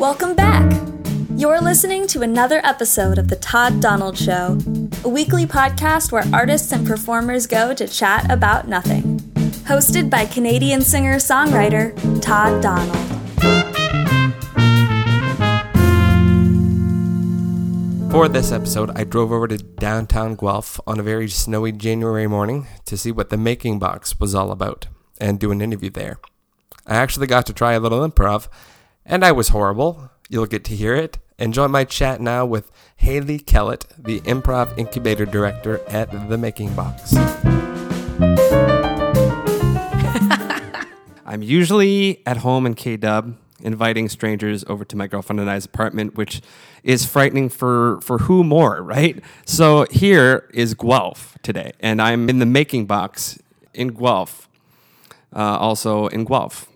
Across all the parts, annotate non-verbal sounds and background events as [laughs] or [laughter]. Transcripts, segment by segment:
Welcome back. You're listening to another episode of The Todd Donald Show, a weekly podcast where artists and performers go to chat about nothing. Hosted by Canadian singer songwriter Todd Donald. For this episode, I drove over to downtown Guelph on a very snowy January morning to see what the Making Box was all about and do an interview there. I actually got to try a little improv, and I was horrible. You'll get to hear it. Enjoy my chat now with Haley Kellett, the improv incubator director at the Making Box. [laughs] I'm usually at home in K Dub, inviting strangers over to my girlfriend and I's apartment, which is frightening for for who more, right? So here is Guelph today, and I'm in the Making Box in Guelph, uh, also in Guelph.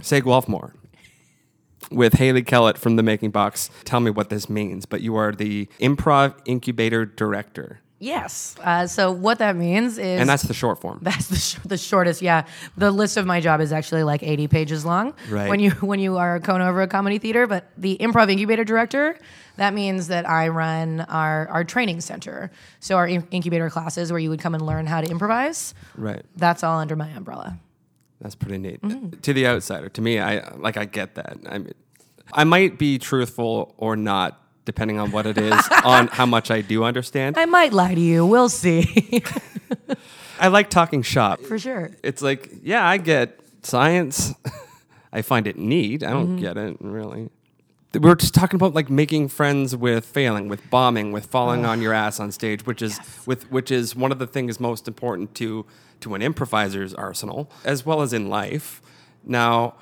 Say Guelph more. With Haley Kellett from the Making Box. Tell me what this means, but you are the improv incubator director. Yes. Uh, so what that means is And that's the short form. [laughs] that's the, sh- the shortest. Yeah, the list of my job is actually like 80 pages long. Right. When you when you are going over a comedy theater, but the improv incubator director, that means that I run our our training center. So our in- incubator classes where you would come and learn how to improvise. Right. That's all under my umbrella. That's pretty neat. Mm-hmm. To the outsider, to me, I like I get that. I mean, I might be truthful or not, depending on what it is, [laughs] on how much I do understand. I might lie to you. We'll see. [laughs] I like talking shop. For sure. It's like, yeah, I get science. [laughs] I find it neat. I don't Mm-hmm. get it really. We are just talking about like making friends with failing, with bombing, with falling on your ass on stage, which is with which is one of the things most important to to an improviser's arsenal, as well as in life. Now,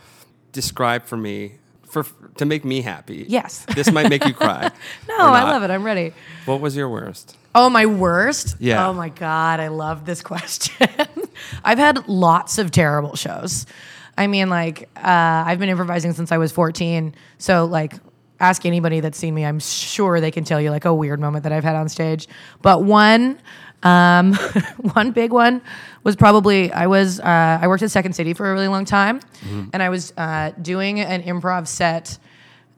describe for me for to make me happy. Yes. [laughs] this might make you cry. [laughs] No, I love it. I'm ready. What was your worst? Oh, my worst? Yeah. Oh my God, I love this [laughs] question. I've had lots of terrible shows. I mean, like, uh, I've been improvising since I was 14. So, like, ask anybody that's seen me. I'm sure they can tell you, like, a weird moment that I've had on stage. But one, um, [laughs] one big one was probably I was uh, I worked at Second City for a really long time, and I was uh, doing an improv set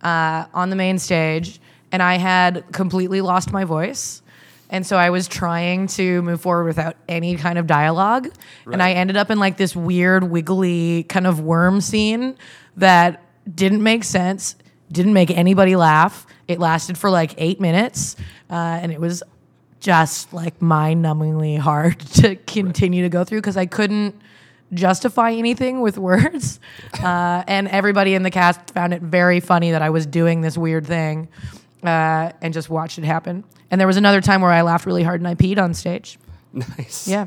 uh, on the main stage, and I had completely lost my voice. And so I was trying to move forward without any kind of dialogue. And I ended up in like this weird, wiggly kind of worm scene that didn't make sense, didn't make anybody laugh. It lasted for like eight minutes. Uh, and it was just like mind numbingly hard [laughs] to continue to go through because I couldn't justify anything with words. [laughs] Uh, and everybody in the cast found it very funny that I was doing this weird thing uh, and just watched it happen. And there was another time where I laughed really hard and I peed on stage. [laughs] Nice. Yeah.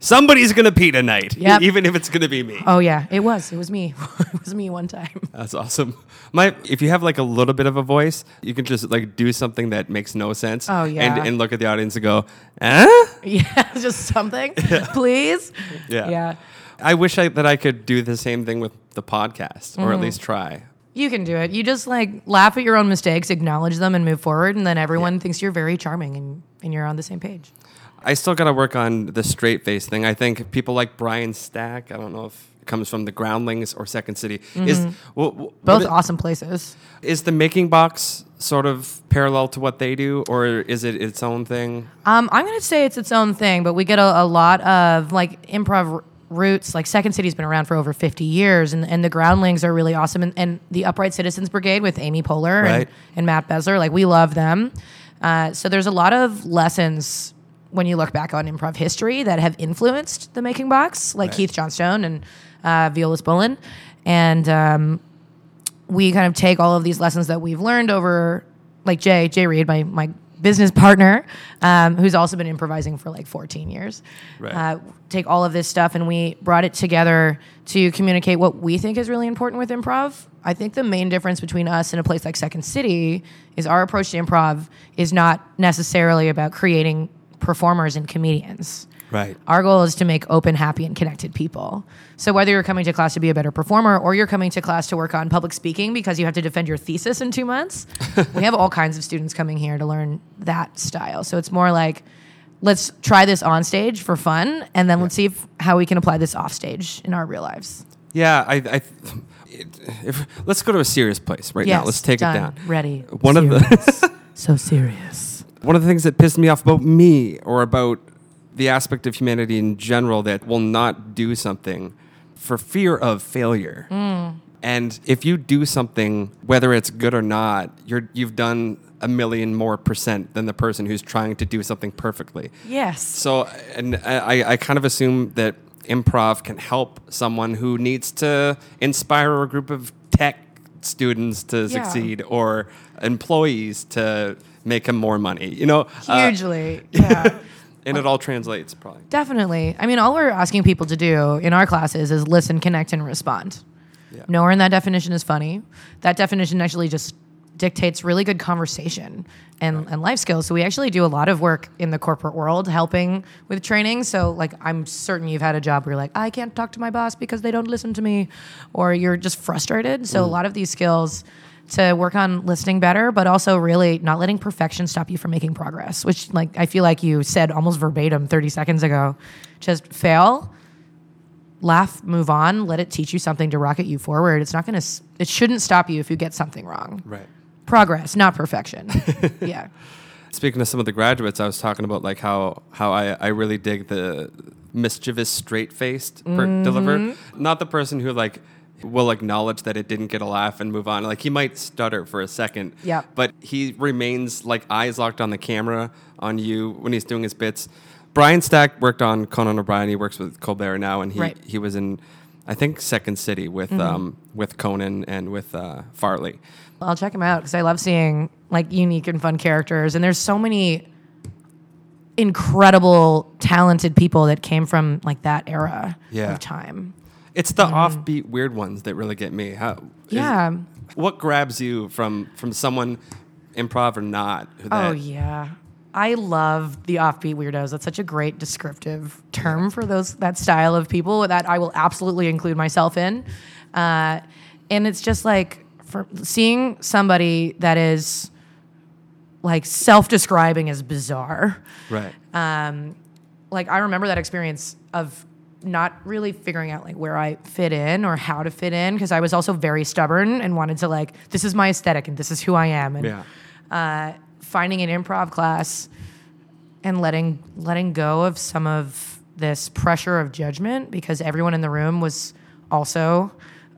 Somebody's gonna pee tonight, Yep. even if it's gonna be me. Oh, yeah. It was. It was me. [laughs] it was me one time. That's awesome. My, if you have like a little bit of a voice, you can just like do something that makes no sense. Oh, yeah. and, and look at the audience and go, eh? [laughs] yeah. Just something. [laughs] Please. Yeah. Yeah. I wish I, that I could do the same thing with the podcast, or Mm-hmm. at least try. You can do it. You just like laugh at your own mistakes, acknowledge them, and move forward. And then everyone thinks you're very charming and, and you're on the same page. I still got to work on the straight face thing. I think people like Brian Stack. I don't know if it comes from the Groundlings or Second City. Is well, Mm-hmm. Both awesome places. is the Making Box sort of parallel to what they do, or is it its own thing? Um, I'm going to say it's its own thing, but we get a, a lot of like improv roots. Like Second City's been around for over 50 years, and, and the Groundlings are really awesome. And, and the Upright Citizens Brigade with Amy Poehler Right. and, and Matt Besser, like we love them. Uh, so there's a lot of lessons when you look back on improv history that have influenced the Making Box, like Keith Johnstone and uh, Viola Spolin. And um, we kind of take all of these lessons that we've learned over, like Jay, Jay Reed, my, my business partner, um, who's also been improvising for like 14 years. Right. Uh, take all of this stuff and we brought it together to communicate what we think is really important with improv. I think the main difference between us and a place like Second City is our approach to improv is not necessarily about creating performers and comedians. Right. Our goal is to make open, happy, and connected people. So whether you're coming to class to be a better performer or you're coming to class to work on public speaking because you have to defend your thesis in two months, [laughs] we have all kinds of students coming here to learn that style. So it's more like, let's try this on stage for fun, and then let's see if, how we can apply this off stage in our real lives. Yeah, I. I if, let's go to a serious place right now. Let's take done. it down. Ready. One of the [laughs] so serious. One of the things that pissed me off about me or about the aspect of humanity in general that will not do something for fear of failure. Mm. And if you do something, whether it's good or not, you're you've done a million more percent than the person who's trying to do something perfectly. Yes. So, and I, I kind of assume that improv can help someone who needs to inspire a group of tech students to Yeah. succeed or employees to make him more money. You know, Uh, Hugely. [laughs] yeah. and it all translates probably. Definitely. I mean, all we're asking people to do in our classes is listen, connect, and respond. Yeah. Nowhere in that definition is funny. That definition actually just dictates really good conversation and, and life skills. So we actually do a lot of work in the corporate world helping with training. So like I'm certain you've had a job where you're like, I can't talk to my boss because they don't listen to me, or you're just frustrated. So a lot of these skills to work on listening better, but also really not letting perfection stop you from making progress, which like I feel like you said almost verbatim 30 seconds ago. Just fail, laugh, move on, let it teach you something to rocket you forward. It's not going to it shouldn't stop you if you get something wrong. Right. Progress, not perfection. [laughs] yeah. Speaking of some of the graduates, I was talking about like how how I, I really dig the mischievous, straight faced per- mm-hmm. deliver. Not the person who like will acknowledge that it didn't get a laugh and move on. Like he might stutter for a second, Yep. but he remains like eyes locked on the camera on you when he's doing his bits. Brian Stack worked on Conan O'Brien. He works with Colbert now, and he Right. he was in I think Second City with um, with Conan and with uh, Farley. I'll check him out because I love seeing like unique and fun characters. And there's so many incredible, talented people that came from like that era Yeah. of time. It's the offbeat weird ones that really get me. How? is- Yeah. what grabs you from from someone, improv or not? who Oh yeah. I love the offbeat weirdos. That's such a great descriptive term for those that style of people that I will absolutely include myself in. Uh, and it's just like for seeing somebody that is like self-describing as bizarre. Right. um, like I remember that experience of not really figuring out like where I fit in or how to fit in because I was also very stubborn and wanted to like this is my aesthetic and this is who I am and yeah. uh, finding an improv class and letting letting go of some of this pressure of judgment because everyone in the room was also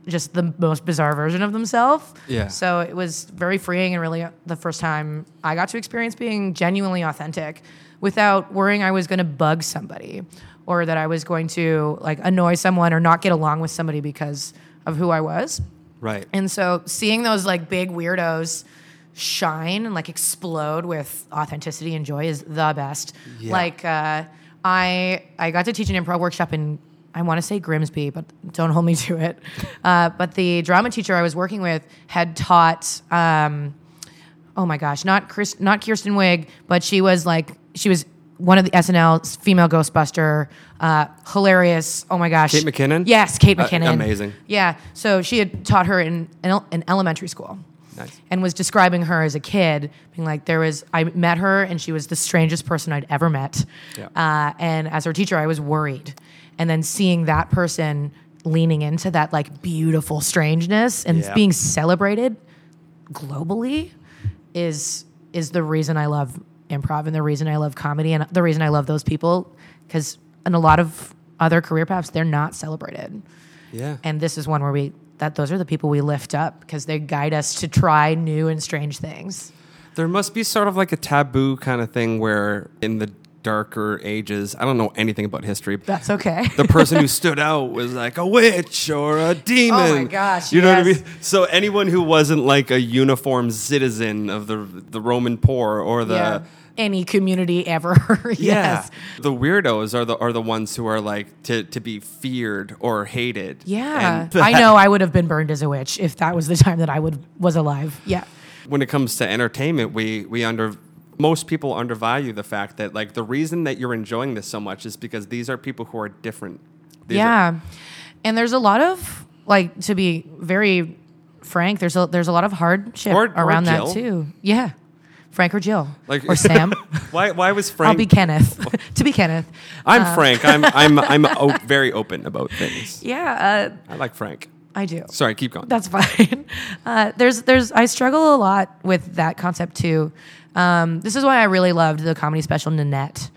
just the most bizarre version of themselves. Yeah. So it was very freeing and really the first time I got to experience being genuinely authentic without worrying I was going to bug somebody or that I was going to like annoy someone or not get along with somebody because of who I was. Right. And so seeing those like big weirdos shine and like explode with authenticity and joy is the best. Yeah. Like uh, I I got to teach an improv workshop in I want to say Grimsby, but don't hold me to it. [laughs] Uh, but the drama teacher I was working with had taught. Um, oh my gosh, not Chris, not Kirsten Wiig, but she was like she was one of the SNL female Ghostbuster, uh, hilarious. Oh my gosh, Kate McKinnon? Yes, Kate Uh, McKinnon. amazing. Yeah, so she had taught her in in, in elementary school. Nice. And was describing her as a kid, being like, there was, I met her and she was the strangest person I'd ever met. Yeah. Uh, and as her teacher, I was worried. And then seeing that person leaning into that like beautiful strangeness and Yeah. being celebrated globally is is the reason I love improv and the reason I love comedy and the reason I love those people because in a lot of other career paths they're not celebrated Yeah. and this is one where we that those are the people we lift up because they guide us to try new and strange things There must be sort of like a taboo kind of thing where in the darker ages, I don't know anything about history. but that's okay The person who [laughs] stood out was like a witch or a demon. Oh my gosh, You know what I mean? So anyone who wasn't like a uniform citizen of the the Roman poor or the yeah any community ever [laughs] Yeah. yes The weirdos are the are the ones who are like to, to be feared or hated. yeah And [laughs] i know i would have been burned as a witch if that was the time that i would was alive yeah when it comes to entertainment, we we under most people undervalue the fact that like the reason that you're enjoying this so much is because these are people who are different. These are- yeah and there's a lot of like to be very frank there's a there's a lot of hardship Or- or around Jill. that too yeah Frank or Jill Like- or Sam. [laughs] Why? Why was Frank? I'll be Kenneth. [laughs] to be Kenneth. I'm Frank. I'm I'm I'm o- very open about things. [laughs] Yeah, uh, I like Frank. I do. Sorry, keep going. That's fine. Uh, there's, there's, I struggle a lot with that concept too. Um, this is why I really loved the comedy special Nanette.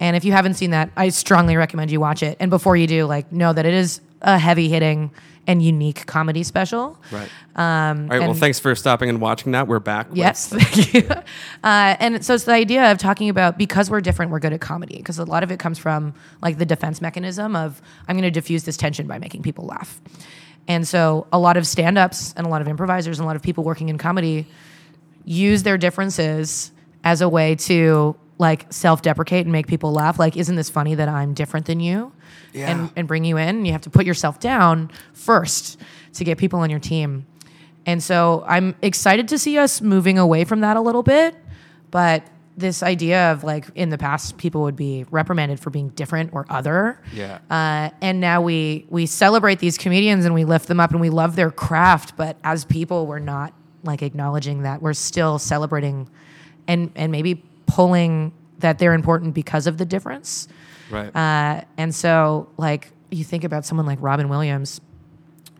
And if you haven't seen that, I strongly recommend you watch it. And before you do, like, know that it is a heavy hitting and unique comedy special. right. Um, All right. Well, thanks for stopping and watching that. We're back. Yes, [laughs] thank you. Uh, and so it's the idea of talking about because we're different, we're good at comedy. Because a lot of it comes from like the defense mechanism of I'm going to diffuse this tension by making people laugh. And so a lot of stand-ups and a lot of improvisers and a lot of people working in comedy use their differences as a way to like self-deprecate and make people laugh. Like, isn't this funny that I'm different than you? Yeah. And and bring you in. You have to put yourself down first to get people on your team. And so I'm excited to see us moving away from that a little bit. But this idea of like in the past, people would be reprimanded for being different or other. Yeah. Uh, and now we we celebrate these comedians and we lift them up and we love their craft. But as people, we're not like acknowledging that. We're still celebrating and and maybe pulling that they're important because of the difference. Right. Uh, and so, like, you think about someone like Robin Williams,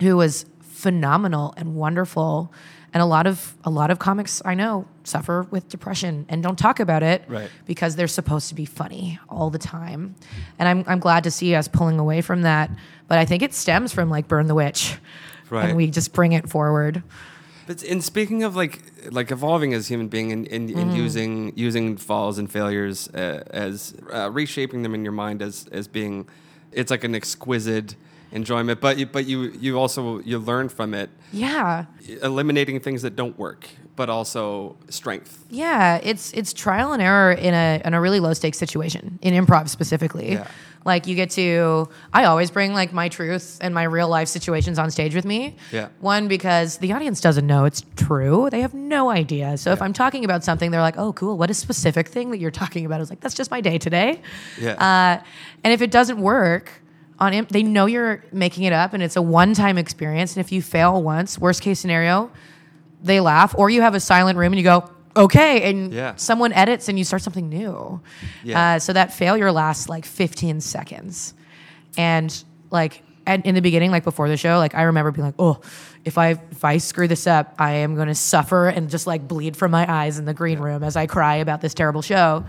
who was phenomenal and wonderful, and a lot of a lot of comics I know suffer with depression and don't talk about it Right. because they're supposed to be funny all the time. And I'm I'm glad to see us pulling away from that, but I think it stems from like Burn the Witch, Right. and we just bring it forward. But in speaking of like like evolving as a human being and, and, Mm-hmm. and using using falls and failures uh, as uh, reshaping them in your mind as as being it's like an exquisite enjoyment but you, but you you also you learn from it Yeah. eliminating things that don't work but also strength Yeah, it's it's trial and error in a in a really low stakes situation in improv specifically. Yeah. Like you get to I always bring like my truth and my real life situations on stage with me. Yeah. One because the audience doesn't know it's true. They have no idea. So if I'm talking about something they're like, "Oh, cool. What a specific thing that you're talking about?" I was like, "That's just my day today." Yeah. Uh, and if it doesn't work on imp- they know you're making it up and it's a one-time experience and if you fail once, worst case scenario, they laugh, or you have a silent room and you go, okay, and Yeah. someone edits and you start something new. Yeah. Uh, so that failure lasts like 15 seconds. And like at, in the beginning, like before the show, like I remember being like, oh, if I if I screw this up, I am going to suffer and just like bleed from my eyes in the green room as I cry about this terrible show.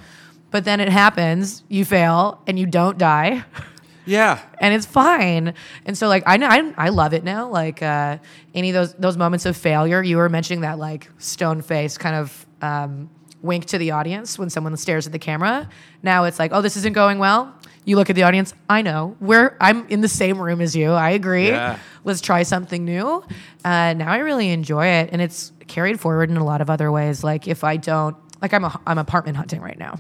But then it happens, you fail, and you don't die [laughs] yeah and it's fine. And so like I know I, I love it now. Like uh, any of those those moments of failure, you were mentioning that like stone face kind of um, wink to the audience when someone stares at the camera. Now it's like, oh, this isn't going well. You look at the audience. I know. We're I'm in the same room as you. I agree. Yeah. Let's try something new. Uh, now I really enjoy it, and it's carried forward in a lot of other ways. Like if I don't like I'm a, I'm apartment hunting right now.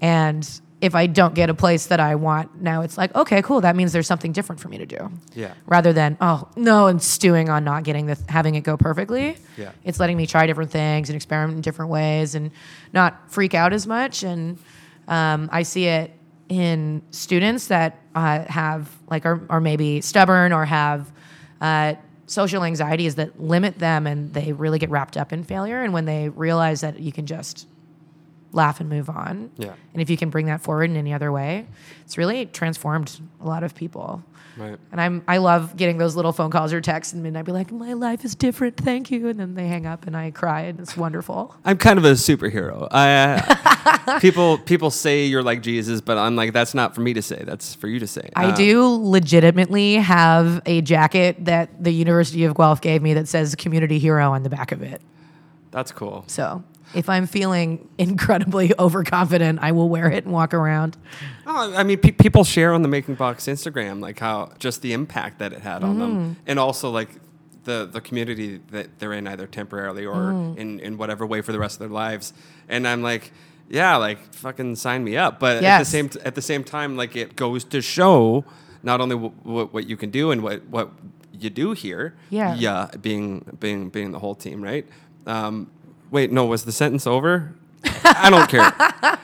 And if I don't get a place that I want, now it's like, okay, cool. That means there's something different for me to do. Yeah. Rather than, oh, no, and stewing on not getting the, having it go perfectly. Yeah. It's letting me try different things and experiment in different ways and not freak out as much. And um, I see it in students that uh, have, like, are, are maybe stubborn or have uh, social anxieties that limit them and they really get wrapped up in failure. And when they realize that you can just laugh and move on. Yeah. And if you can bring that forward in any other way, it's really transformed a lot of people. right And I'm I love getting those little phone calls or texts and I'd be like, My life is different, thank you. And then they hang up and I cry and it's wonderful. I'm kind of a superhero. I, uh, [laughs] people people say you're like Jesus, but I'm like that's not for me to say. That's for you to say. I Uh, do legitimately have a jacket that the University of Guelph gave me that says community hero on the back of it. That's cool. So if I'm feeling incredibly [laughs] overconfident, I will wear it and walk around. Oh, I mean, pe- people share on the Making Box Instagram like how just the impact that it had on Mm. them, and also like the the community that they're in either temporarily or Mm. in in whatever way for the rest of their lives. And I'm like, yeah, like fucking sign me up. But at the same t- at the same time, like it goes to show not only w- w- what you can do and what what you do here. Yeah. Yeah, being being being the whole team, right? Um, wait, no, was the sentence over? I don't care. [laughs]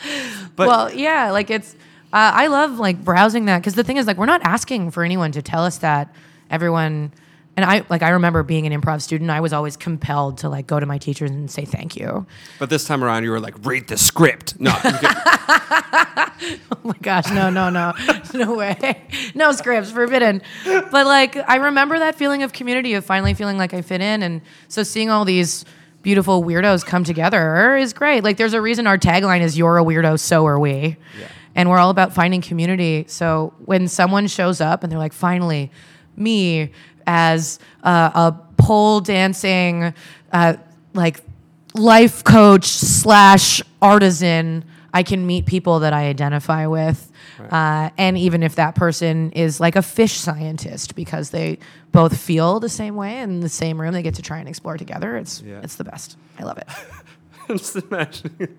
But well, yeah, like it's. Uh, I love like browsing that because the thing is like we're not asking for anyone to tell us that everyone and I like I remember being an improv student, I was always compelled to like go to my teachers and say thank you. But this time around, you were like, read the script. No, [laughs] Oh my gosh, no, no, no, [laughs] no way, no scripts, forbidden. But like, I remember that feeling of community of finally feeling like I fit in, and so seeing all these beautiful weirdos come together is great. Like, there's a reason our tagline is "You're a weirdo, so are we," and we're all about finding community. So when someone shows up and they're like, "Finally, me as uh, a pole dancing, uh, like." life coach slash artisan i can meet people that i identify with uh, and even if that person is like a fish scientist because they both feel the same way in the same room they get to try and explore together it's Yeah. it's the best i love it [laughs] I'm just imagining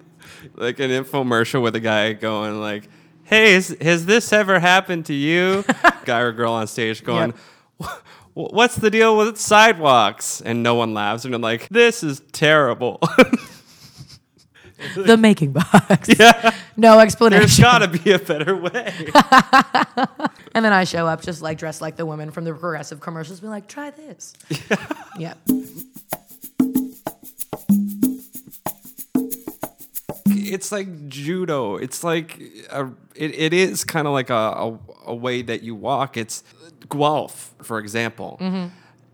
like an infomercial with a guy going like, "Hey, is, has this ever happened to you?" [laughs] guy or girl on stage going, "Wh- "What's the deal with sidewalks?" And no one laughs, and I'm like, "This is terrible." [laughs] [laughs] the making box yeah, no explanation. There's got to be a better way. [laughs] and then i show up just like dressed like the woman from the progressive commercials be like try this yeah it's like judo. It's like a, it, it is kind of like a, a, a way that you walk. It's Guelph, for example, mm-hmm.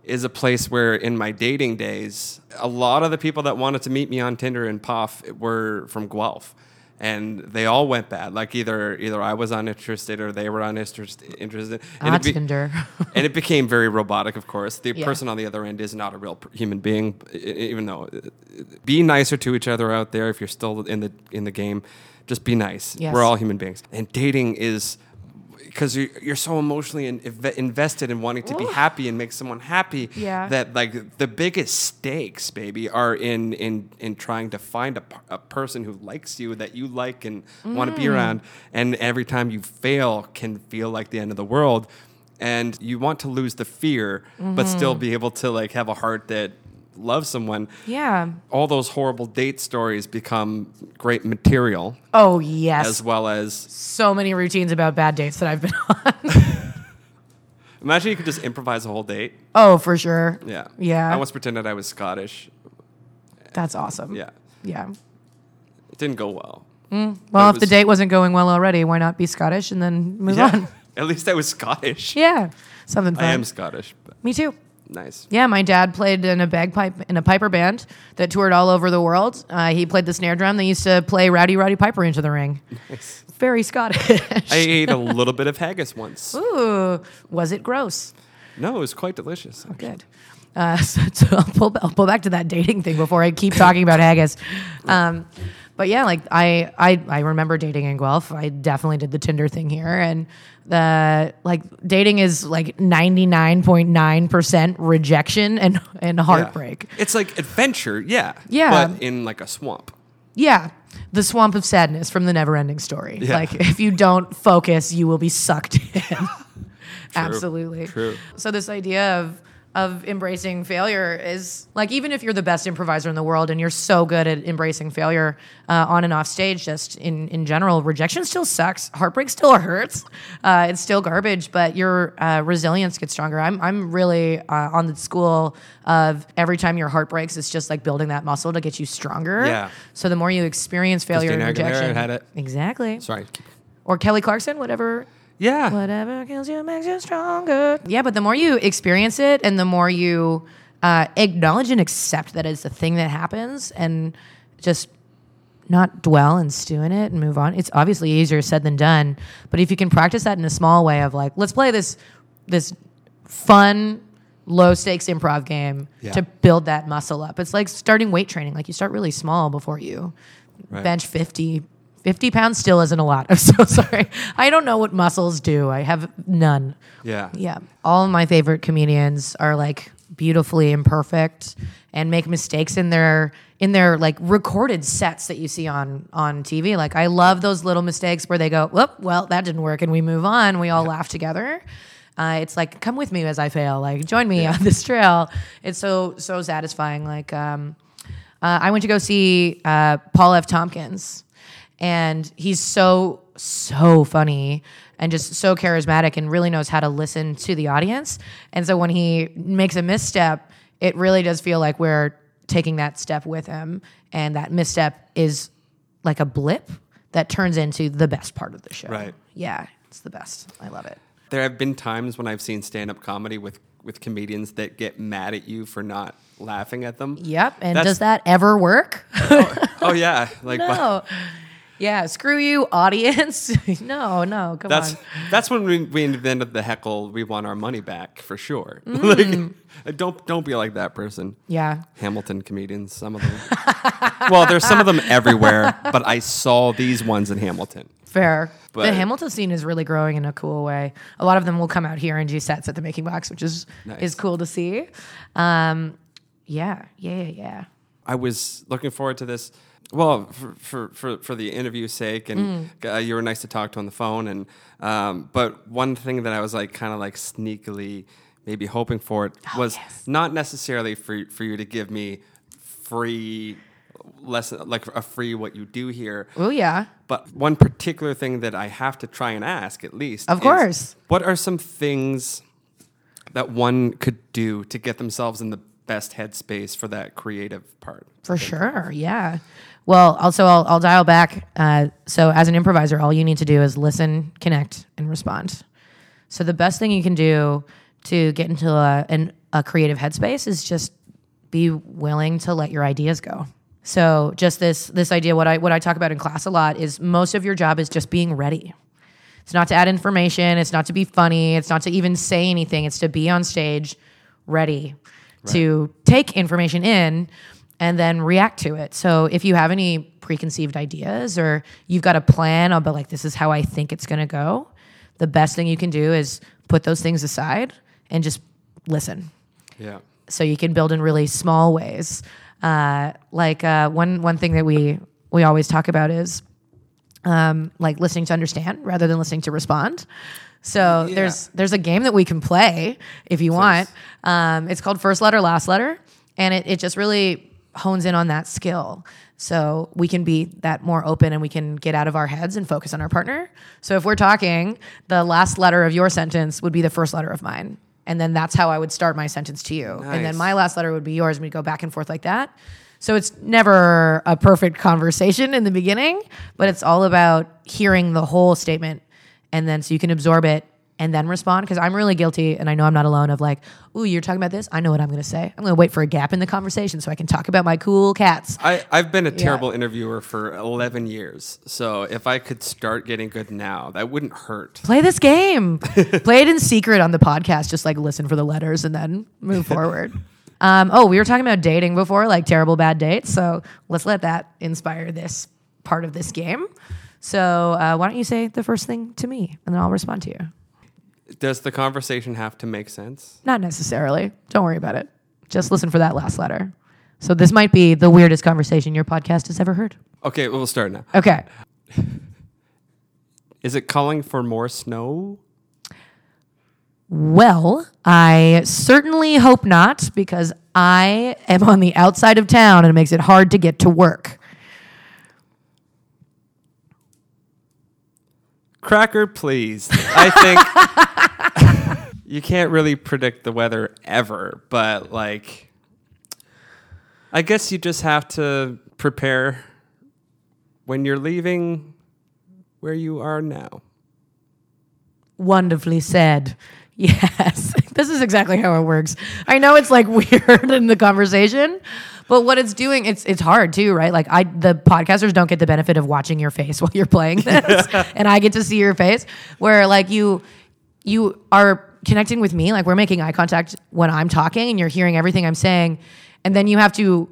Is a place where in my dating days, a lot of the people that wanted to meet me on Tinder and Puff were from Guelph. And they all went bad. Like either either I was uninterested or they were uninterested. Interested. And Ah, it be- Tinder. [laughs] and it became very robotic, of course. The Yeah. person on the other end is not a real human being, even though. uh, Be nicer to each other out there if you're still in the in the game. Just be nice. Yes. We're all human beings, and dating is because you're, you're so emotionally in, inve- invested in wanting to be happy and make someone happy. Yeah. That like the biggest stakes, baby, are in in in trying to find a person who likes you that you like and want to Mm. be around. And every time you fail, can feel like the end of the world. And you want to lose the fear, but still Mm-hmm. be able to like have a heart that loves someone. yeah All those horrible date stories become great material, oh yes as well as so many routines about bad dates that i've been [laughs] on [laughs] imagine you could just improvise a whole date. oh for sure Yeah. Yeah. I once pretended I was Scottish. That's awesome. Yeah. Yeah. It didn't go well. Mm. Well, if it the date wasn't going well already, why not be Scottish and then move Yeah. on? [laughs] At least I was Scottish. Yeah. Something fun. I am Scottish. Me too. Nice. Yeah, my dad played in a bagpipe in a piper band that toured all over the world. Uh, he played the snare drum. They used to play Rowdy Roddy Piper into the ring. Nice. Very Scottish. [laughs] I ate a little bit of haggis once. Ooh, was it gross? No, it was quite delicious. Good. Uh, [laughs] so, so I'll, pull, I'll pull back to that dating thing before I keep talking about haggis. Um, but yeah, like I, I, I remember dating in Guelph. I definitely did the Tinder thing here, and the like dating is like ninety nine point nine percent rejection and and Yeah. heartbreak. It's like adventure, yeah. Yeah. But in like a swamp. Yeah. The swamp of sadness from the never ending story. Yeah. Like, if you don't focus, you will be sucked in. [laughs] Absolutely. True. So, this idea of, of embracing failure is like, even if you're the best improviser in the world and you're so good at embracing failure uh, on and off stage, just in, in general, rejection still sucks. Heartbreak still [laughs] hurts. Uh, it's still garbage, but your uh, resilience gets stronger. I'm, I'm really uh, on the school of every time your heart breaks, it's just like building that muscle to get you stronger. Yeah. So the more you experience failure and Aguilera rejection, had it. exactly. Sorry. Or Kelly Clarkson, whatever Yeah. Whatever kills you makes you stronger. Yeah, but the more you experience it and the more you uh, acknowledge and accept that it's a thing that happens and just not dwell and stew in it and move on. It's obviously easier said than done. But if you can practice that in a small way of like, let's play this this fun, low stakes improv game Yeah. to build that muscle up. It's like starting weight training. Like you start really small before you Right. bench 50 50 pounds still isn't a lot. [laughs] I'm so sorry. I don't know what muscles do. I have none. Yeah. Yeah. All of my favorite comedians are like beautifully imperfect and make mistakes in their in their like recorded sets that you see on on TV. Like I love those little mistakes where they go, "Whoop, well, that didn't work," and we move on. We all laugh together. Uh, it's like, come with me as I fail. Like, join me on this trail. It's so so satisfying. Like, um, uh, I went to go see uh, Paul F. Tompkins, and he's so so funny and just so charismatic and really knows how to listen to the audience. And so when he makes a misstep, it really does feel like we're taking that step with him. And that misstep is like a blip that turns into the best part of the show. Right. Yeah, it's the best. I love it. There have been times when I've seen stand up comedy with, with comedians that get mad at you for not laughing at them. Yep. And That's- does that ever work? Oh, oh yeah. Like, [laughs] no. Yeah, screw you, audience. [laughs] no, no, come That's on. that's when we, we invented the heckle. We want our money back for sure. [laughs] Mm. like, don't don't be like that person. Yeah. Hamilton comedians, some of them. [laughs] well, there's some of them everywhere, but I saw these ones in Hamilton. Fair. But- the Hamilton scene is really growing in a cool way. A lot of them will come out here and do sets at the Making Box, which is Nice. is cool to see. Um, yeah, yeah, yeah, yeah. I was looking forward to this. Well, for for for, for the interview's sake, and Mm. uh, you were nice to talk to on the phone. And um, but one thing that I was like kind of like sneakily maybe hoping for it was Oh, yes. not necessarily for for you to give me free lesson like a free what you do here. Oh yeah. But one particular thing that I have to try and ask, at least, Of is, course. what are some things that one could do to get themselves in the best headspace for that creative part? For sure, yeah. Well, also I'll, I'll dial back. Uh, so as an improviser, all you need to do is listen, connect, and respond. So the best thing you can do to get into a, an, a creative headspace is just be willing to let your ideas go. So just this this idea, what I what I talk about in class a lot is most of your job is just being ready. It's not to add information. It's not to be funny. It's not to even say anything. It's to be on stage ready to take information in and then react to it. So if you have any preconceived ideas or you've got a plan about like this is how I think it's going to go, the best thing you can do is put those things aside and just listen Yeah. so you can build in really small ways. Uh, like uh, one one thing that we we always talk about is um, like listening to understand rather than listening to respond. So Yeah. there's there's a game that we can play if you want. Um, it's called first letter last letter, and it, it just really hones in on that skill. So we can be that more open and we can get out of our heads and focus on our partner. So if we're talking, the last letter of your sentence would be the first letter of mine. And then that's how I would start my sentence to you. And then my last letter would be yours and we'd go back and forth like that. So it's never a perfect conversation in the beginning, but it's all about hearing the whole statement and then so you can absorb it and then respond. Because I'm really guilty and I know I'm not alone of like, ooh, you're talking about this. I know what I'm going to say. I'm going to wait for a gap in the conversation so I can talk about my cool cats. I, I've been a terrible interviewer for 11 years. So if I could start getting good now, that wouldn't hurt. Play this game. [laughs] Play it in secret on the podcast. Just like listen for the letters and then move [laughs] forward. Um, oh, we were talking about dating before, like terrible bad dates. So let's let that inspire this part of this game. So uh, why don't you say the first thing to me and then I'll respond to you? Does the conversation have to make sense? Not necessarily. Don't worry about it. Just listen for that last letter. So this might be the weirdest conversation your podcast has ever heard. Okay, we'll start now. Okay. [laughs] Is it calling for more snow? Well, I certainly hope not because I am on the outside of town and it makes it hard to get to work. Cracker, please. I think [laughs] you can't really predict the weather ever, but like, I guess you just have to prepare when you're leaving where you are now. Wonderfully said. Yes. [laughs] this is exactly how it works. I know it's like [laughs] weird in the conversation, but what it's doing, it's it's hard too, right? Like I the podcasters don't get the benefit of watching your face [laughs] while you're playing this. [laughs] and I get to see your face where like you you are connecting with me, like we're making eye contact when I'm talking and you're hearing everything I'm saying. And then you have to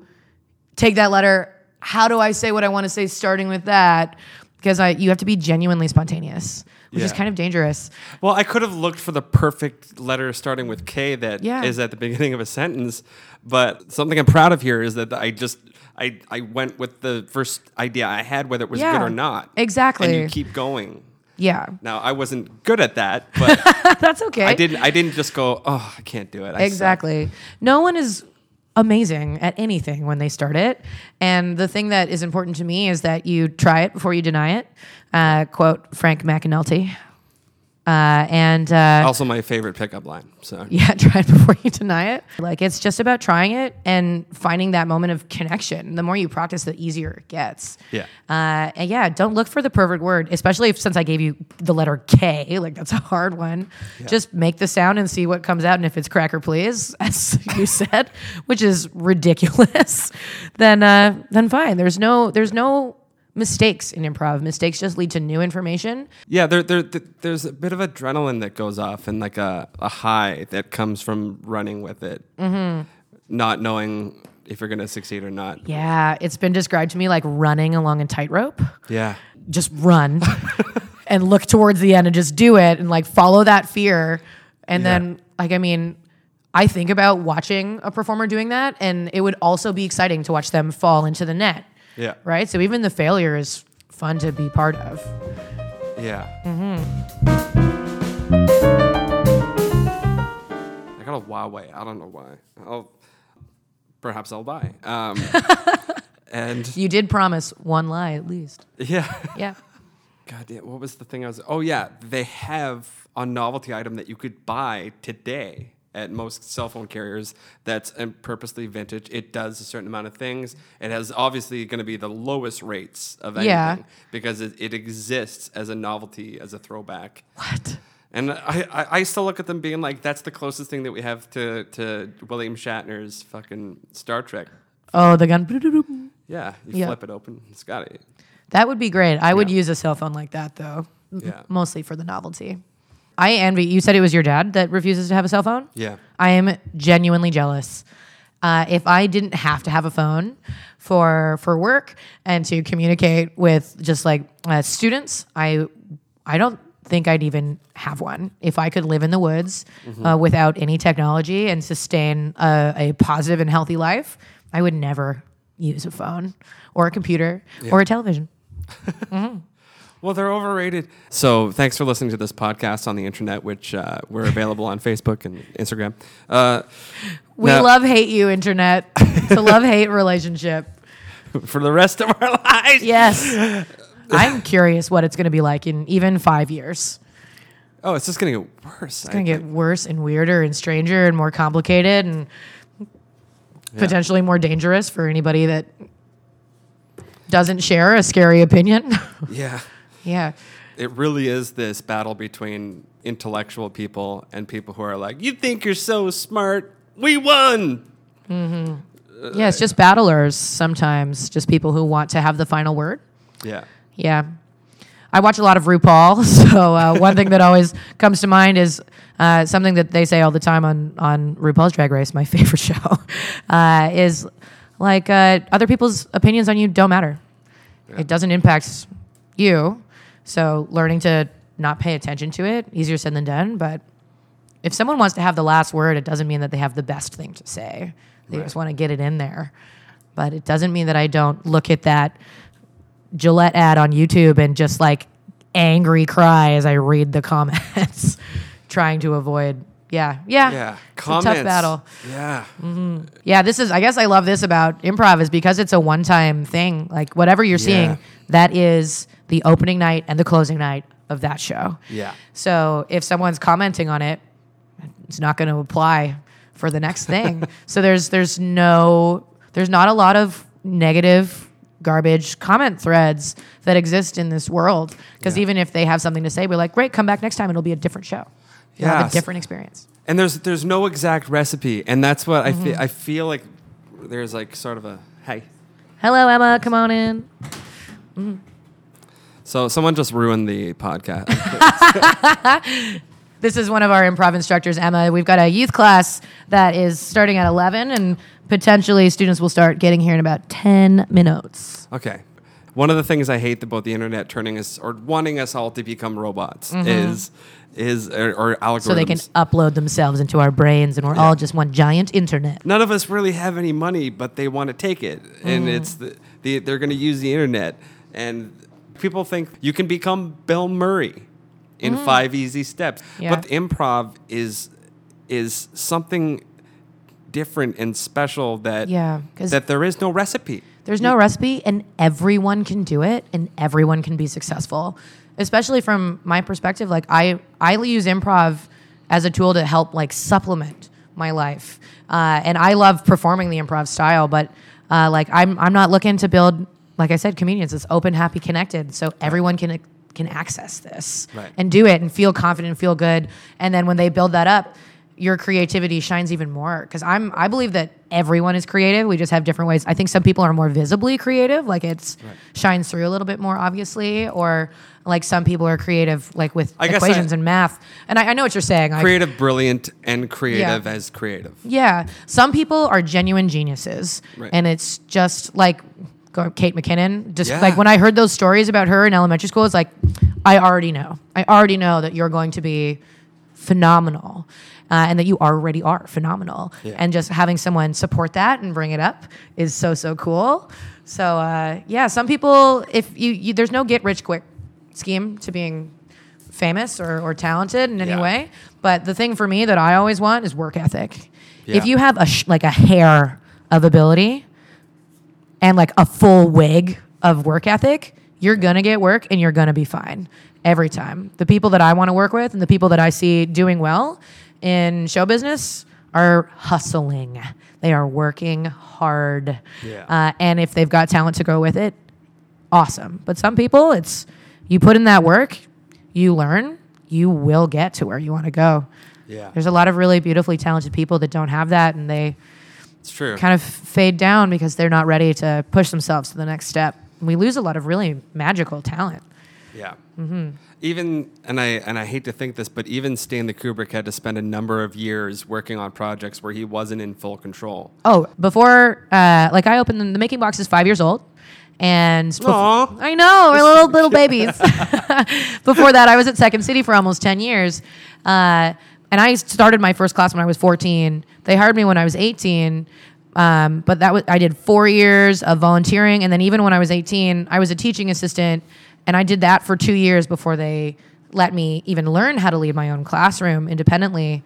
take that letter. How do I say what I want to say starting with that? Because I you have to be genuinely spontaneous, which is kind of dangerous. Well, I could have looked for the perfect letter starting with K that is Yeah. at the beginning of a sentence, but something I'm proud of here is that I just I I went with the first idea I had, whether it was Yeah, good or not. exactly. And you keep going. Yeah. Now I wasn't good at that, but [laughs] That's okay. I didn't I didn't just go, oh, I can't do it. I suck." Exactly. No one is amazing at anything when they start it. And the thing that is important to me is that you try it before you deny it. Uh, quote Frank McAnulty. Uh, and uh, Also, my favorite pickup line. So [laughs] yeah, try it before you deny it. Like it's just about trying it and finding that moment of connection. The more you practice, the easier it gets. Yeah. Uh, and yeah, don't look for the perfect word, especially if, since I gave you the letter K. [laughs] Like that's a hard one. Just make the sound and see what comes out. And if it's cracker, please, [laughs] as you said, which is ridiculous, then uh, then fine. There's no there's no mistakes in improv. Mistakes just lead to new information. Yeah, there, there, th- there's a bit of adrenaline that goes off and like a, a high that comes from running with it, mm-hmm. not knowing if you're going to succeed or not. Yeah, it's been described to me like running along a tightrope. Yeah. just run [laughs] and look towards the end and just do it and like follow that fear. And Yeah. then, like, I mean, I think about watching a performer doing that, and it would also be exciting to watch them fall into the net, Yeah. right? So even the failure is fun to be part of. Yeah. Mm-hmm. I got a Huawei. I don't know why. I'll perhaps I'll buy. Um, [laughs] and You did promise one lie at least. yeah. [laughs] Yeah. God damn, what was the thing I was? Oh yeah, they have a novelty item that you could buy today at most cell phone carriers. That's purposely vintage. It does a certain amount of things. It has obviously going to be the lowest rates of anything Yeah. because it, it exists as a novelty, as a throwback. What? And I, I, I still look at them being like, that's the closest thing that we have to, to William Shatner's fucking Star Trek. Oh, the gun. Yeah, you Yeah. flip it open. It's got it. That would be great. I would use a cell phone like that though, Yeah. mostly for the novelty. I envy. You said it was your dad that refuses to have a cell phone. Yeah. I am genuinely jealous. Uh, if I didn't have to have a phone for for work and to communicate with just like uh, students, I I don't think I'd even have one. If I could live in the woods uh, without any technology and sustain a, a positive and healthy life, I would never use a phone or a computer or a television. [laughs] Well, they're overrated. So, thanks for listening to this podcast on the internet, which uh, we're available on Facebook and Instagram. Uh, We now- love hate you, internet. It's a love hate relationship. [laughs] for the rest of our lives. Yes. [laughs] I'm curious what it's going to be like in even five years. Oh, it's just gonna get worse. It's going to get worse and weirder and stranger and more complicated and potentially more dangerous for anybody that doesn't share a scary opinion. [laughs] yeah. Yeah. It really is this battle between intellectual people and people who are like, "You think you're so smart? We won." Yeah, it's just battlers sometimes, just people who want to have the final word. Yeah. Yeah. I watch a lot of RuPaul, [laughs] so uh, one thing that always comes to mind is uh, something that they say all the time on on RuPaul's Drag Race, my [laughs] favorite show, uh, is like uh, other people's opinions on you don't matter. It doesn't impact you, so learning to not pay attention to it easier said than done. But if someone wants to have the last word, it doesn't mean that they have the best thing to say. They just want to get it in there. But it doesn't mean that I don't look at that Gillette ad on YouTube and just like angry cry as I read the comments, [laughs] trying to avoid. Yeah, yeah, Yeah. It's a tough battle. Yeah. Mm-hmm. Yeah, this is. I guess I love this about improv is because it's a one-time thing. Like whatever you're Yeah. seeing, that is the opening night and the closing night of that show. Yeah. So if someone's commenting on it, it's not going to apply for the next thing. [laughs] so there's there's no there's not a lot of negative garbage comment threads that exist in this world because Yeah. even if they have something to say, we're like, great, come back next time. It'll be a different show. You'll have a different experience. And there's there's no exact recipe, and that's what I Mm-hmm. feel. I feel like there's like sort of a hey. Hello, Emma. Come on in. So someone just ruined the podcast. [laughs] This is one of our improv instructors, Emma. We've got a youth class that is starting at 11, and potentially students will start getting here in about 10 minutes. Okay. One of the things I hate about the internet turning us or wanting us all to become robots is is or, or algorithms. So they can upload themselves into our brains, and we're all just one giant internet. None of us really have any money, but they want to take it, Mm. and it's the, the they're going to use the internet, and people think you can become Bill Murray in five easy steps. Mm. Yeah. But improv is is something different and special that Yeah, that there is no recipe. There's no recipe, and everyone can do it, and everyone can be successful. Especially from my perspective, like I, I use improv as a tool to help like supplement my life, uh, and I love performing the improv style. But uh, like I'm, I'm not looking to build, like I said, comedians. It's open, happy, connected, so everyone can can access this Right. and do it and feel confident and feel good. And then when they build that up, your creativity shines even more. Because I'm I believe that everyone is creative. We just have different ways. I think some people are more visibly creative, like it's shines through a little bit more obviously, or like some people are creative, like with I equations I- and math. And I, I know what you're saying. Creative, brilliant, and creative Yeah. as creative. yeah, some people are genuine geniuses, Right. and it's just like Kate McKinnon. Just Yeah. like when I heard those stories about her in elementary school, it's like I already know. I already know that you're going to be phenomenal, uh, and that you already are phenomenal. Yeah. And just having someone support that and bring it up is so so cool. So uh, yeah, some people, if you, you there's no get rich quick scheme to being famous or, or talented in any Yeah. way. But the thing for me that I always want is work ethic. Yeah. If you have a sh- like a hair of ability and like a full wig of work ethic, you're gonna get work and you're gonna be fine every time. The people that I want to work with and the people that I see doing well in show business are hustling. They are working hard. Yeah. Uh, and if they've got talent to go with it, awesome. But some people, it's you put in that work, you learn, you will get to where you want to go. Yeah, There's a lot of really beautifully talented people that don't have that and they it's true. kind of fade down because they're not ready to push themselves to the next step. We lose a lot of really magical talent. Yeah. Mm-hmm. Even and I and I hate to think this, but even Stanley Kubrick had to spend a number of years working on projects where he wasn't in full control. Oh, before, uh, like I opened the, the making box is five years old. And. I know, we're little [laughs] little babies. [laughs] Before that, I was at Second City for almost ten years, uh, and I started my first class when I was fourteen. They hired me when I was eighteen, um, but that was I did four years of volunteering, and then even when I was eighteen, I was a teaching assistant, and I did that for two years before they let me even learn how to lead my own classroom independently.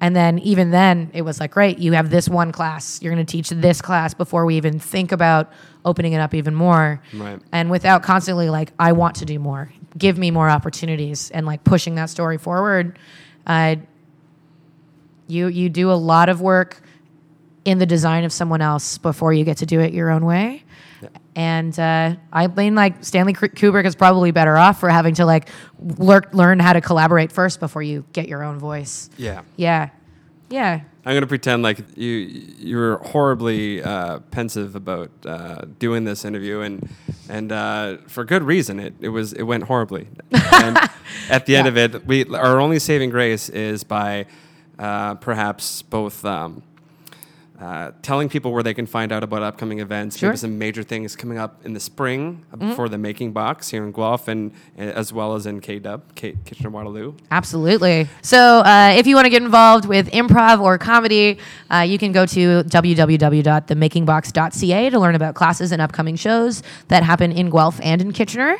And then even then, it was like, great, you have this one class. You're going to teach this class before we even think about opening it up even more. Right. And without constantly like, I want to do more. Give me more opportunities and like pushing that story forward. Uh, you you do a lot of work in the design of someone else before you get to do it your own way. And uh, I mean, like Stanley Kubrick is probably better off for having to like lear- learn how to collaborate first before you get your own voice. Yeah. Yeah, yeah. I'm gonna pretend like you you were horribly uh, pensive about uh, doing this interview, and and uh, for good reason. It it was it went horribly. And at the end [laughs] of it, we our only saving grace is by uh, perhaps both. Um, uh, telling people where they can find out about upcoming events. Sure. Maybe some major things coming up in the spring uh, for the Making Box here in Guelph, and uh, as well as in K Dub, K- Kitchener Waterloo. Absolutely. So, uh, if you want to get involved with improv or comedy, uh, you can go to www.themakingbox.ca to learn about classes and upcoming shows that happen in Guelph and in Kitchener.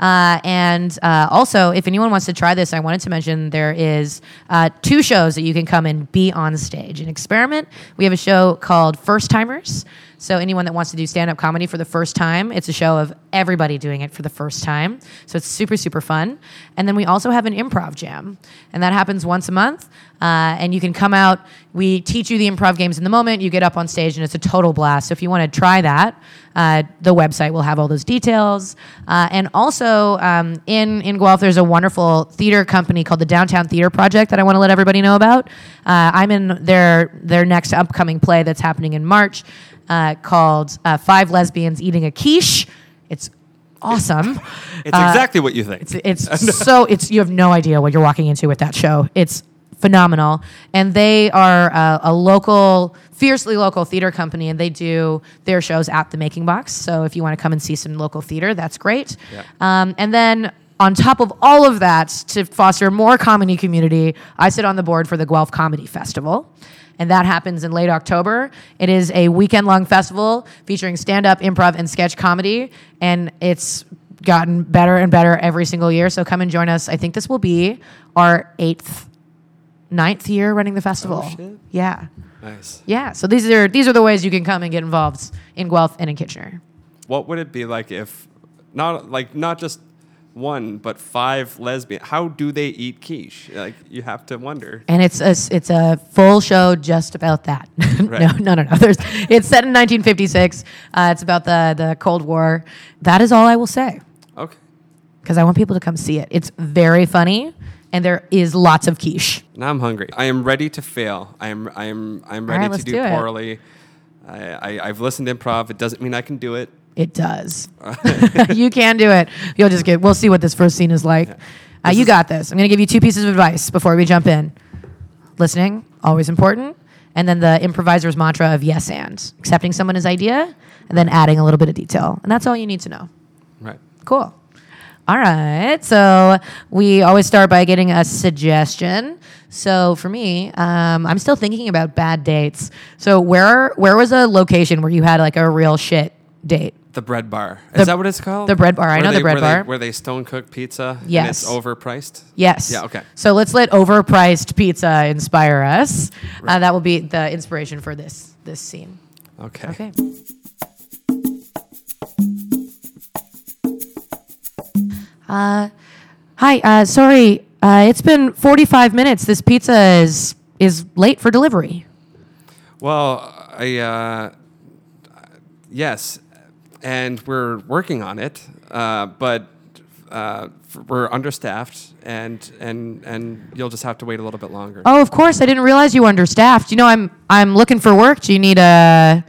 Uh, and uh, also, if anyone wants to try this, I wanted to mention there is uh, two shows that you can come and be on stage and experiment. We have a show called First Timers. So anyone that wants to do stand-up comedy for the first time, it's a show of everybody doing it for the first time. So it's super super fun. And then we also have an improv jam, and that happens once a month. Uh, and you can come out. We teach you the improv games in the moment. You get up on stage, and it's a total blast. So if you want to try that, uh, the website will have all those details. Uh, and also um, in in Guelph, there's a wonderful theater company called the Downtown Theater Project that I want to let everybody know about. Uh, I'm in their their next upcoming play that's happening in March uh, called uh, Five Lesbians Eating a Quiche. It's awesome. [laughs] It's exactly what you think. It's so it's you have no idea what you're walking into with that show. It's phenomenal, and they are uh, a local, fiercely local theater company, and they do their shows at the Making Box. So if you want to come and see some local theater, that's great. Yeah. Um, and then. On top of all of that, to foster more comedy community, I sit on the board for the Guelph Comedy Festival and that happens in late October. It is a weekend long festival featuring stand up, improv, and sketch comedy, and it's gotten better and better every single year. So come and join us. I think this will be our eighth, ninth year running the festival. Oh, shit. Yeah. Nice. Yeah. So these are these are the ways you can come and get involved in Guelph and in Kitchener. What would it be like if not like not just one but five lesbian? How do they eat quiche? Like you have to wonder. And it's a it's a full show just about that. [laughs] Right. no, no, no, no. There's it's set in 1956. Uh, it's about the the Cold War. That is all I will say Okay. because I want people to come see it. It's very funny and there is lots of quiche. Now I'm hungry. I am ready to fail. I am I am I'm ready right, to do, do poorly. I, I I've listened to improv. It doesn't mean I can do it. It does. [laughs] [laughs] you can do it. You'll just get. We'll see what this first scene is like. Uh, you is- got this. I'm going to give you two pieces of advice before we jump in. Listening, always important, and then the improviser's mantra of yes and accepting someone's idea, and then adding a little bit of detail, and that's all you need to know. Right. Cool. All right. So we always start by getting a suggestion. So for me, um, I'm still thinking about bad dates. So where where was a location where you had like a real shit date? The bread bar. The- Is that what it's called? the bread bar. I Where know the bread where they- bar. where they stone cook pizza. Yes. And it's overpriced. Yes. Yeah, okay. So let's let overpriced pizza inspire us. Uh, that will be the inspiration for this this scene. Okay. Okay. Uh, hi. Uh, sorry. Uh, it's been 45 minutes. This pizza is is late for delivery. Well, I uh, yes, and we're working on it, uh, but uh, we're understaffed, and and and you'll just have to wait a little bit longer. Oh, of course. I didn't realize you were understaffed. You know, I'm I'm looking for work. Do you need a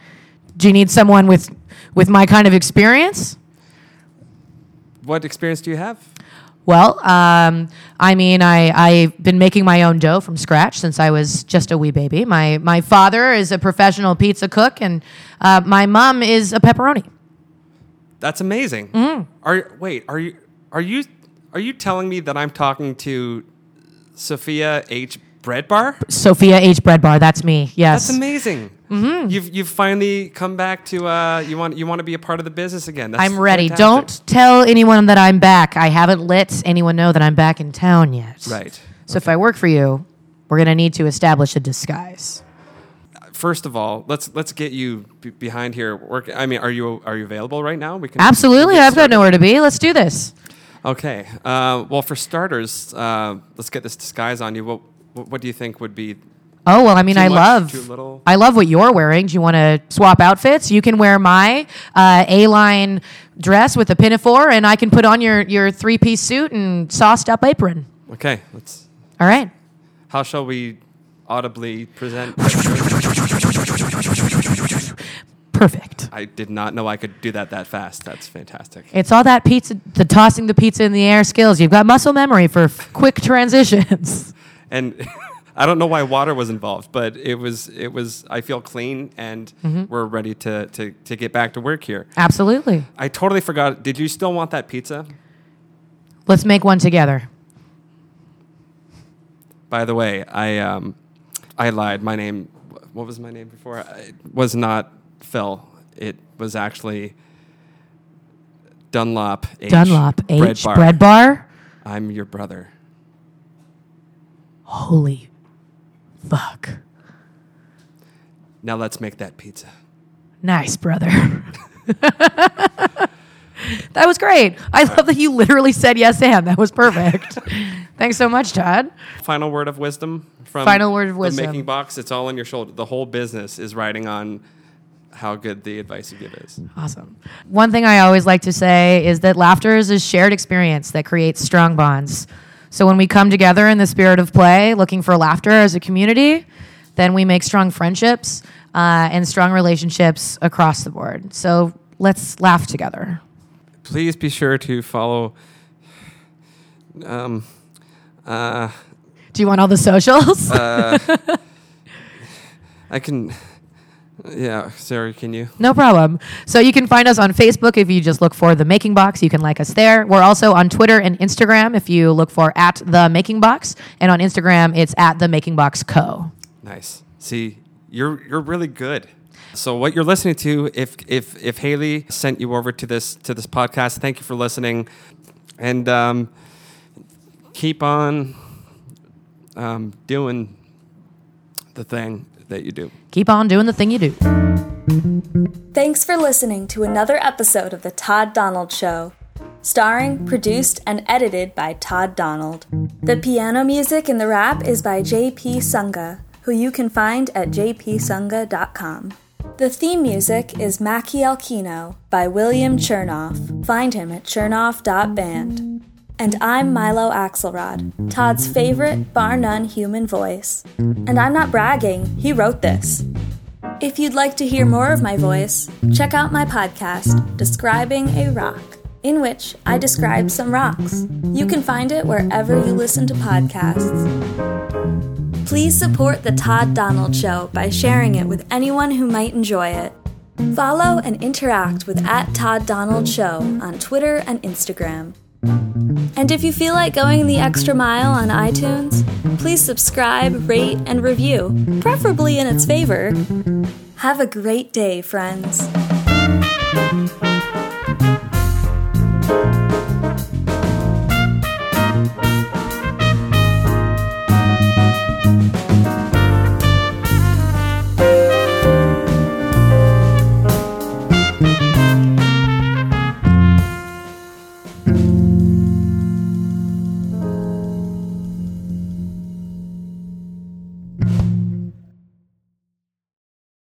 Do you need someone with with my kind of experience? What experience do you have? Well, um, I mean, I, I've been making my own dough from scratch since I was just a wee baby. My, my father is a professional pizza cook, and uh, my mom is a pepperoni. That's amazing. Mm. Are wait, are you are you are you telling me that I'm talking to Sophia H. Breadbar? Sophia H. Breadbar, that's me. Yes. That's amazing. Mm-hmm. You've you've finally come back to uh, you want you want to be a part of the business again. That's I'm ready. fantastic. Don't tell anyone that I'm back. I haven't let anyone know that I'm back in town yet. Right. So if I work for you, we're going to need to establish a disguise. First of all, let's let's get you b- behind here. Work. I mean, are you are you available right now? We can Absolutely. we can get I've got nowhere to be. Let's do this. Okay. Uh, well, for starters, uh, let's get this disguise on you. What what, do you think would be? Oh well, I mean, Too I much, love? I love what you're wearing. Do you want to swap outfits? You can wear my uh, A-line dress with a pinafore, and I can put on your your three-piece suit and sauced up apron. Okay. Let's. All right. How shall we audibly present? Perfect. I did not know I could do that that fast. That's fantastic. It's all that pizza, the tossing the pizza in the air skills. You've got muscle memory for f- quick transitions. [laughs] And [laughs] I don't know why water was involved, but it was it was. I feel clean, and Mm-hmm. we're ready to, to to get back to work here. Absolutely. I totally forgot. Did you still want that pizza? Let's make one together. By the way, I um, I lied. My name, what was my name before? It was not Phil. It was actually Dunlop H. Dunlop H Bread Bar. bread bar. I'm your brother. Holy fuck. Now let's make that pizza. Nice, brother. [laughs] that was great. I love that you literally said yes and. That was perfect. [laughs] Thanks so much, Todd. Final word of wisdom from Final word of the wisdom. making box. It's all on your shoulder. The whole business is riding on how good the advice you give is. Awesome. One thing I always like to say is that laughter is a shared experience that creates strong bonds. So when we come together in the spirit of play, looking for laughter as a community, then we make strong friendships uh, and strong relationships across the board. So let's laugh together. Please be sure to follow. Um, uh, Do you want all the socials? [laughs] I can. Yeah, Sarah, can you? No problem. So you can find us on Facebook if you just look for The Making Box. You can like us there. We're also on Twitter and Instagram if you look for at The Making Box. And on Instagram, it's at The Making Box Co. Nice. See, you're you're really good. So what you're listening to, if if if Haley sent you over to this to this podcast, thank you for listening, and um, keep on um, doing the thing. that you do. Keep on doing the thing you do. Thanks for listening to another episode of The Todd Donald Show. Starring, produced, and edited by Todd Donald. The piano music in the rap is by JP Sunga, who you can find at jpsunga.com. The theme music is Mackie Alkino by William Chernoff. Find him at chernoff.band. And I'm Milo Axelrod, Todd's favorite, bar none human voice. And I'm not bragging, he wrote this. If you'd like to hear more of my voice, check out my podcast, Describing a Rock, in which I describe some rocks. You can find it wherever you listen to podcasts. Please support The Todd Donald Show by sharing it with anyone who might enjoy it. Follow and interact with at Todd Donald Show on Twitter and Instagram. And if you feel like going the extra mile on iTunes, please subscribe, rate, and review, preferably in its favor. Have a great day, friends.